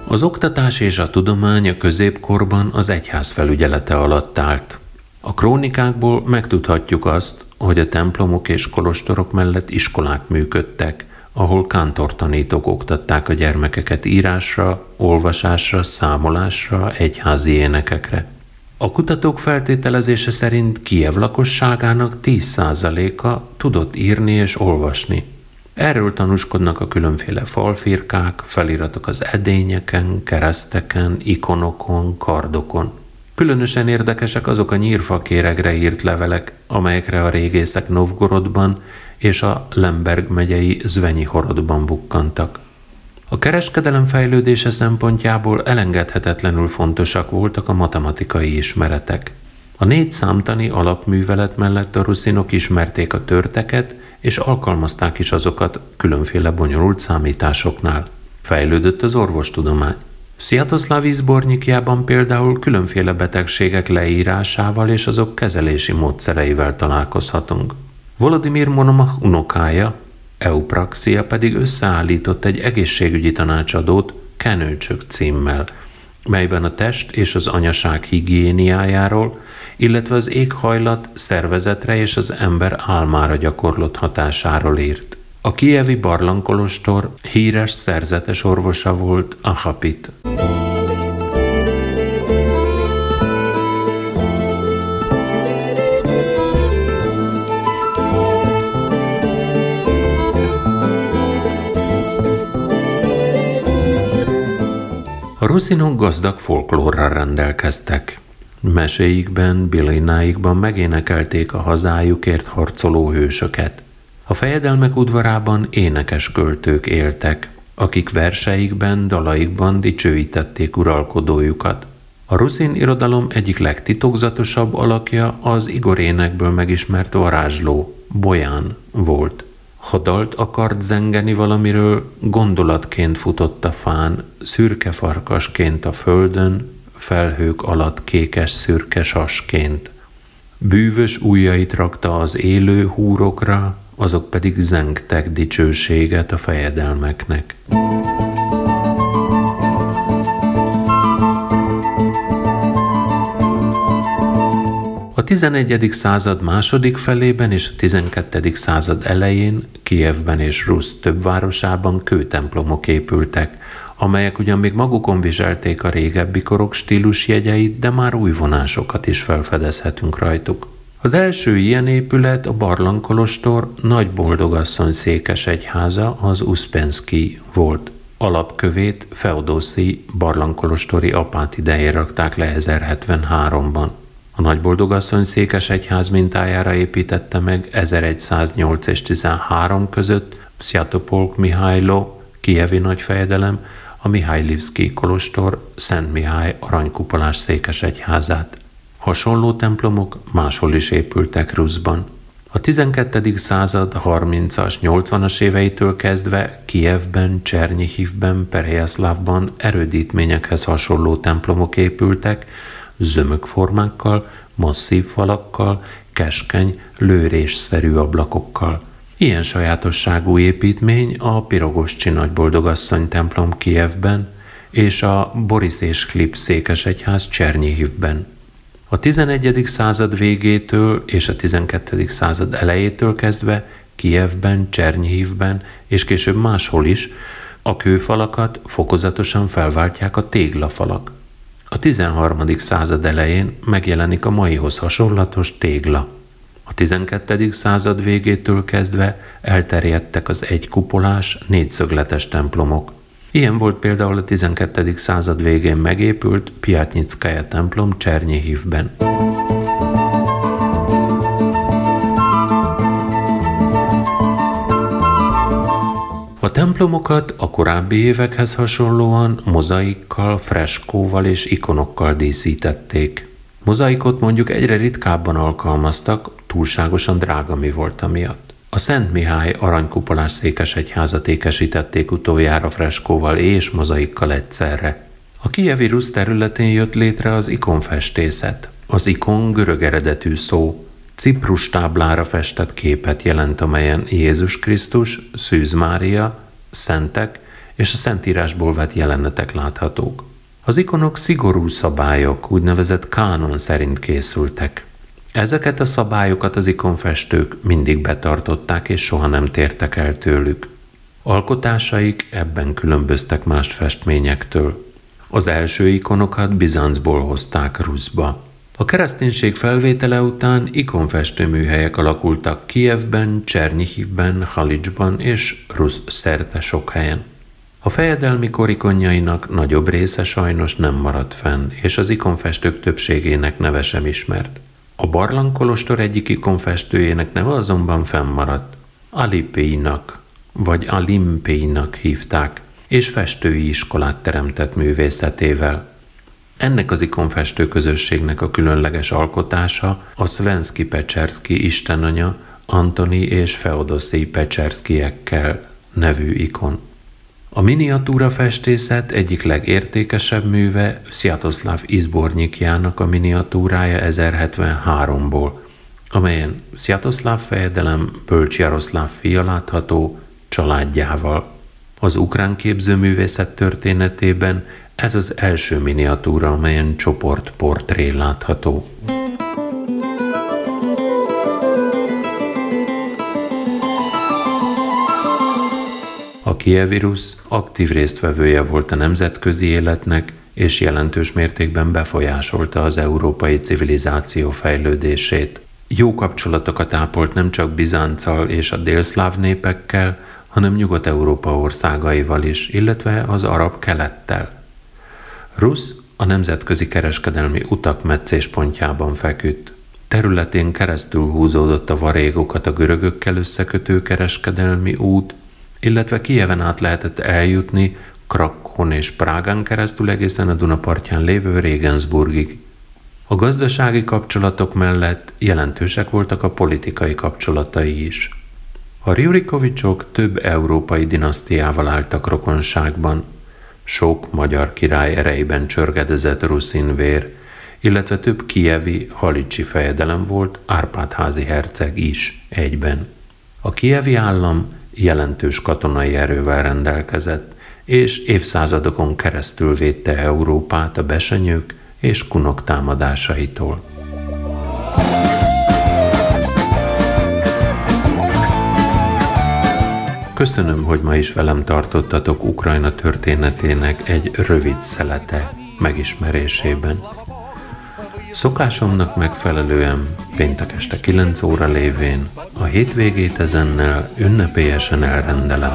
Az oktatás és a tudomány a középkorban az egyház felügyelete alatt állt. A krónikákból megtudhatjuk azt, hogy a templomok és kolostorok mellett iskolák működtek, ahol kántortanítók oktatták a gyermekeket írásra, olvasásra, számolásra, egyházi énekekre. A kutatók feltételezése szerint Kiev lakosságának 10%-a tudott írni és olvasni. Erről tanúskodnak a különféle falfirkák, feliratok az edényeken, kereszteken, ikonokon, kardokon. Különösen érdekesek azok a nyírfakéregre írt levelek, amelyekre a régészek Novgorodban és a Lemberg megyei Zvenyi horodban bukkantak. A kereskedelem fejlődése szempontjából elengedhetetlenül fontosak voltak a matematikai ismeretek. A négy számtani alapművelet mellett a ruszinok ismerték a törteket, és alkalmazták is azokat különféle bonyolult számításoknál. Fejlődött az orvostudomány. Sziatoszláv izbornyikjában például különféle betegségek leírásával és azok kezelési módszereivel találkozhatunk. Volodymyr Monomach unokája, Eupraxia pedig összeállított egy egészségügyi tanácsadót Kenőcsök címmel, melyben a test és az anyaság higiéniájáról, illetve az éghajlat szervezetre és az ember álmára gyakorlott hatásáról írt. A kievi barlangkolostor híres szerzetes orvosa volt Ahapit. A ruszinok gazdag folklórral rendelkeztek. Meséikben, bilináikban megénekelték a hazájukért harcoló hősöket. A fejedelmek udvarában énekes költők éltek, akik verseikben, dalaikban dicsőítették uralkodójukat. A ruszin irodalom egyik legtitokzatosabb alakja az Igorénekből megismert varázsló, Bolyán volt. Ha dalt akart zengeni valamiről, gondolatként futott a fán, szürke farkasként a földön, felhők alatt kékes szürke sasként. Bűvös ujjait rakta az élő húrokra, azok pedig zengtek dicsőséget a fejedelmeknek. A 11. század második felében és a 12. század elején Kijevben és Rusz több városában kőtemplomok épültek, amelyek ugyan még magukon viselték a régebbi korok stílusjegyeit, de már új vonásokat is felfedezhetünk rajtuk. Az első ilyen épület a Barlangkolostor Nagy Boldogasszony székes egyháza, az Uspensky volt. Alapkövét Feodoszi Barlangkolostori apát idején rakták le 1073-ban. A Nagyboldogasszony székes egyház mintájára építette meg 1108 és 13 között Sziatopolk Mihálylo, Kievi nagyfejedelem, a Livszki kolostor Szent Mihály aranykupolás székes egyházát. Hasonló templomok máshol is épültek Ruszban. A 12. század 30-as, 80-as éveitől kezdve Kijevben, Csernyihivben, Perejaszlávban erődítményekhez hasonló templomok épültek, zömök formákkal, masszív falakkal, keskeny, lőrésszerű ablakokkal. Ilyen sajátosságú építmény a Pirogoscsi Nagyboldogasszony templom Kijevben és a Boris és Klip székesegyház Csernyihivben. A 11. század végétől és a 12. század elejétől kezdve Kijevben, Csernyhívben és később máshol is a kőfalakat fokozatosan felváltják a téglafalak. A 13. század elején megjelenik a maihoz hasonlatos tégla. A 12. század végétől kezdve elterjedtek az egykupolás, négyszögletes templomok. Ilyen volt például a 12. század végén megépült Piatnyickaja templom Csernyihívben. A templomokat a korábbi évekhez hasonlóan mozaikkal, freskóval és ikonokkal díszítették. Mozaikot mondjuk egyre ritkábban alkalmaztak, túlságosan drága mi volt amiatt. A Szent Mihály aranykupolás székesegyházat ékesítették utoljára freskóval és mozaikkal egyszerre. A Kijevi Rusz területén jött létre az ikonfestészet. Az ikon görög eredetű szó, Ciprus táblára festett képet jelent, amelyen Jézus Krisztus, Szűz Mária, szentek és a szentírásból vett jelenetek láthatók. Az ikonok szigorú szabályok, úgynevezett kánon szerint készültek. Ezeket a szabályokat az ikonfestők mindig betartották, és soha nem tértek el tőlük. Alkotásaik ebben különböztek más festményektől. Az első ikonokat Bizancból hozták Ruszba. A kereszténység felvétele után ikonfestő műhelyek alakultak Kijevben, Csernyihivben, Halicsban és Rusz szerte sok helyen. A fejedelmi korikonjainak nagyobb része sajnos nem maradt fenn, és az ikonfestők többségének neve sem ismert. A barlangkolostor egyik ikonfestőjének neve azonban fennmaradt. Alipéinak, vagy Alimpéinak hívták, és festői iskolát teremtett művészetével. Ennek az ikonfestő közösségnek a különleges alkotása a Svenski Pecserski istenanya Antoni és Feodoszi Pecserskiekkel nevű ikon. A miniatúra festészet egyik legértékesebb műve Sziatoszláv Izbornyikjának a miniatúrája 1073-ból, amelyen Sziatoszláv fejedelem Bölcs Jaroszláv fia látható családjával. Az ukrán képzőművészet történetében ez az első miniatúra, amelyen csoportportré látható. A kievírus aktív résztvevője volt a nemzetközi életnek, és jelentős mértékben befolyásolta az európai civilizáció fejlődését. Jó kapcsolatokat ápolt nem csak Bizánccal és a délszláv népekkel, hanem Nyugat-Európa országaival is, illetve az arab kelettel. Rusz a nemzetközi kereskedelmi utak meccéspontjában feküdt. Területén keresztül húzódott a varégokat a görögökkel összekötő kereskedelmi út, illetve Kijeven át lehetett eljutni Krakon és Prágán keresztül egészen a Dunapartján lévő Regensburgig. A gazdasági kapcsolatok mellett jelentősek voltak a politikai kapcsolatai is. A Rjurikovicsok több európai dinasztiával álltak rokonságban. Sok magyar király erejében csörgedezett ruszin vér, illetve több kievi halicsi fejedelem volt, Árpádházi herceg is egyben. A kievi állam jelentős katonai erővel rendelkezett, és évszázadokon keresztül védte Európát a besenyők és kunok támadásaitól. Köszönöm, hogy ma is velem tartottatok Ukrajna történetének egy rövid szelete megismerésében. Szokásomnak megfelelően péntek este 9 óra lévén a hétvégét ezennel ünnepélyesen elrendelem.